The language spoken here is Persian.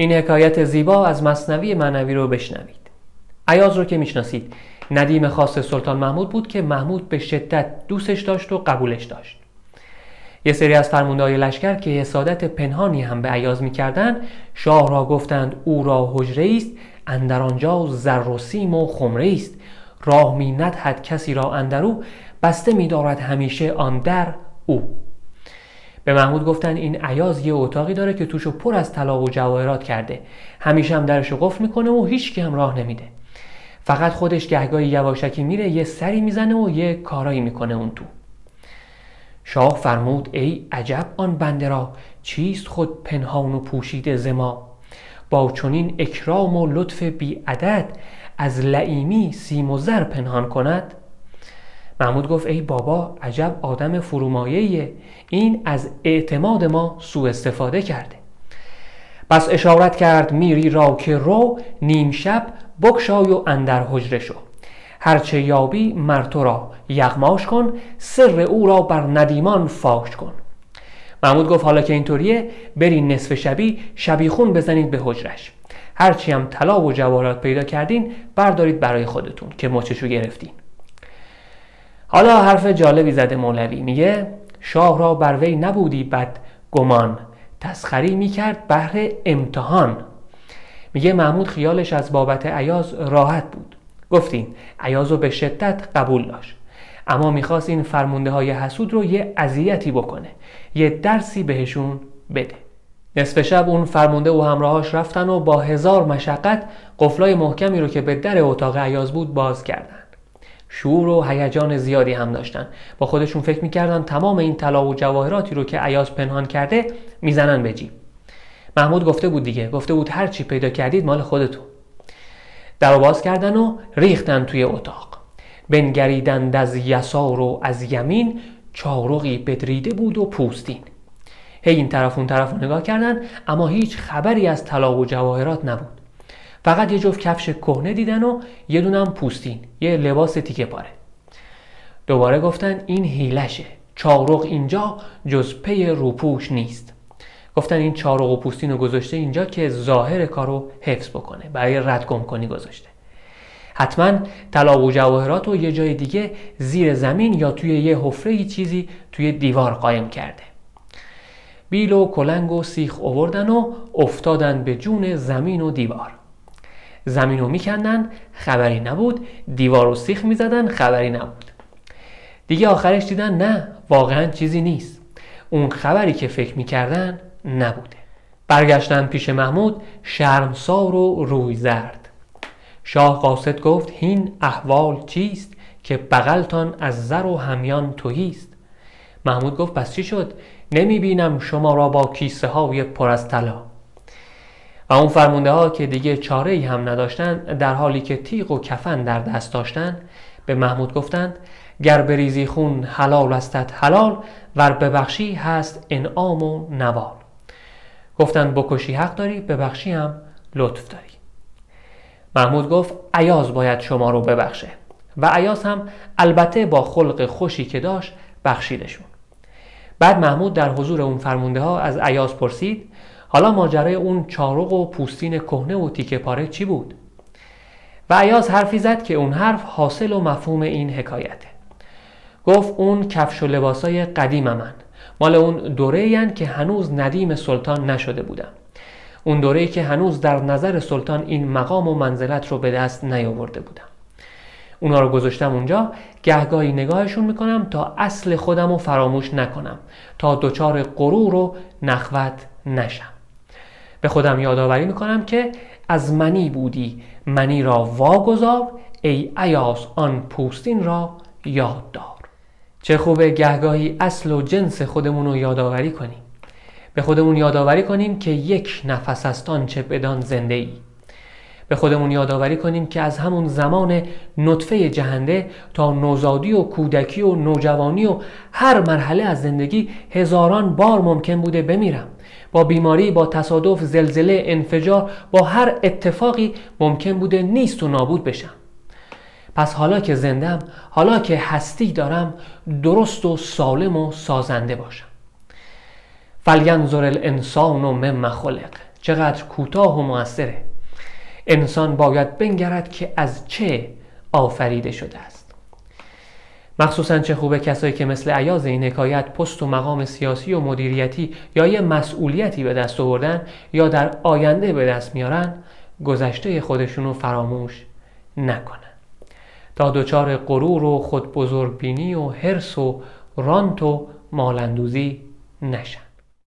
این حکایت زیبا از مصنوی معنوی رو بشنوید. عیاز رو که می‌شناسید. ندیم خاص سلطان محمود بود که محمود به شدت دوستش داشت و قبولش داشت. یه سری از فرماندهای لشکر که حسادت پنهانی هم به عیاز می‌کردند شاه را گفتند او را حجره است اندر آنجا زر و سیم و خمره است. راه می ندهد کسی را اندرو بسته میدارد همیشه آن در او. به محمود گفتن این عیاز یه اتاقی داره که توشو پر از طلا و جواهرات کرده. همیشه هم درشو قفل می‌کنه و هیچ هم راه نمیده. فقط خودش گهگاهی یواشکی میره یه سری می‌زنه و یه کارایی می‌کنه اون تو. شاه فرمود ای عجب آن بنده را چیست خود پنهان و پوشیده زما با چنین اکرام و لطف بی عدد از لعیمی سیم و زر پنهان کند؟ محمود گفت ای بابا عجب آدم فرومایه این از اعتماد ما سوء استفاده کرده. پس اشارت کرد میری را که رو نیم شب بکشای و اندر حجره شو. هرچه یابی مرتو را یغماش کن سر او را بر ندیمان فاش کن. محمود گفت حالا که اینطوریه برین نصف شبی شبیخون بزنید به حجرش. هرچی هم طلا و جواهرات پیدا کردین بردارید برای خودتون که مچشو گرفتین. حالا حرف جالبی زده مولوی. میگه شاه را بر وی نبودی بد گمان. تسخری می‌کرد بهر امتحان. میگه محمود خیالش از بابت عیاز راحت بود. گفتین عیاز رو به شدت قبول داشت. اما می‌خواست این فرمونده های حسود رو یه اذیتی بکنه. یه درسی بهشون بده. نصف شب اون فرمونده و همراهاش رفتن و با هزار مشقت قفلای محکمی رو که به در اتاق عیاز بود باز کردن شور و هیجان زیادی هم داشتن. با خودشون فکر می‌کردن تمام این طلا و جواهراتی رو که عیاز پنهان کرده می‌زنن به جیب. محمود گفته بود دیگه گفته بود هر چی پیدا کردید مال خودتون. در باز کردن و ریختن توی اتاق. بنگریدند از یسار و از یمین چارقی بدریده بود و پوستین. هی این طرف اون طرف رو نگاه کردن اما هیچ خبری از طلا و جواهرات نبود. فقط یه جفت کفش کهنه دیدن و یه دونم پوستین یه لباس تیکه پاره. دوباره گفتن این هیلشه. چارق اینجا جز پی روپوش نیست. گفتن این چارق و پوستین رو گذاشته اینجا که ظاهر کارو حفظ بکنه برای رد گم کنی گذاشته. حتما طلا و جواهرات رو یه جای دیگه زیر زمین یا توی یه حفره چیزی توی دیوار قایم کرده. بیل و کلنگ و سیخ اووردن و افتادن به جون زمین و دیوار. زمین رو میکندن خبری نبود دیوار و سیخ می‌زدن خبری نبود. دیگه آخرش دیدن نه واقعا چیزی نیست. اون خبری که فکر می‌کردن نبوده. برگشتن پیش محمود شرمسار و روی زرد. شاه قاصد گفت هین احوال چیست که بغلتان از زر و همیان توهیست محمود گفت پس چی شد؟ نمی بینم شما را با کیسه های پر از طلا. و اون فرمونده ها که دیگه چاره ای هم نداشتن در حالی که تیغ و کفن در دست داشتن به محمود گفتند گر بریزی خون حلال استت حلال ور ببخشی هست انعام و نوال. گفتند بکشی حق داری ببخشی هم لطف داری. محمود گفت عیاز باید شما رو ببخشه. و عیاز هم البته با خلق خوشی که داشت بخشیدشون. بعد محمود در حضور اون فرمونده ها از عیاز پرسید حالا ماجرای اون چارق و پوستین کهنه و تیکه پاره چی بود؟ و عیاز حرفی زد که اون حرف حاصل و مفهوم این حکایته. گفت اون کفش و لباسای قدیم من. مال اون دوره که هنوز ندیم سلطان نشده بودم. اون دوره که هنوز در نظر سلطان این مقام و منزلت رو به دست نیاورده بودم. اونا رو گذاشتم اونجا گهگاهی نگاهشون می‌کنم تا اصل خودم رو فراموش نکنم تا دچار غرور و نخوت نشم. به خودم یادآوری می‌کنم که از منی بودی. منی را واگذار ای ایاس آن پوستین را یاد دار. چه خوبه گهگاهی اصل و جنس خودمون رو یادآوری کنیم. به خودمون یادآوری کنیم که یک نفس است آنچه بدان زنده ای به خودمون یادآوری کنیم که از همون زمان نطفه جهنده تا نوزادی و کودکی و نوجوانی و هر مرحله از زندگی هزاران بار ممکن بوده بمیرم. با بیماری با تصادف زلزله انفجار با هر اتفاقی ممکن بوده نیست و نابود بشم. پس حالا که زندم حالا که هستی دارم درست و سالم و سازنده باشم. فلینظر الانسان و مما خلق. چقدر کوتاه و موثره. انسان باید بنگرد که از چه آفریده شده است. مخصوصا چه خوبه کسایی که مثل عیاز این حکایت پست و مقام سیاسی و مدیریتی یا یه مسئولیتی به دست آوردن یا در آینده به دست میارن گذشته خودشونو فراموش نکنن. تا دچار غرور و خود بزرگبینی و حرس و رانت و مالندوزی نشن.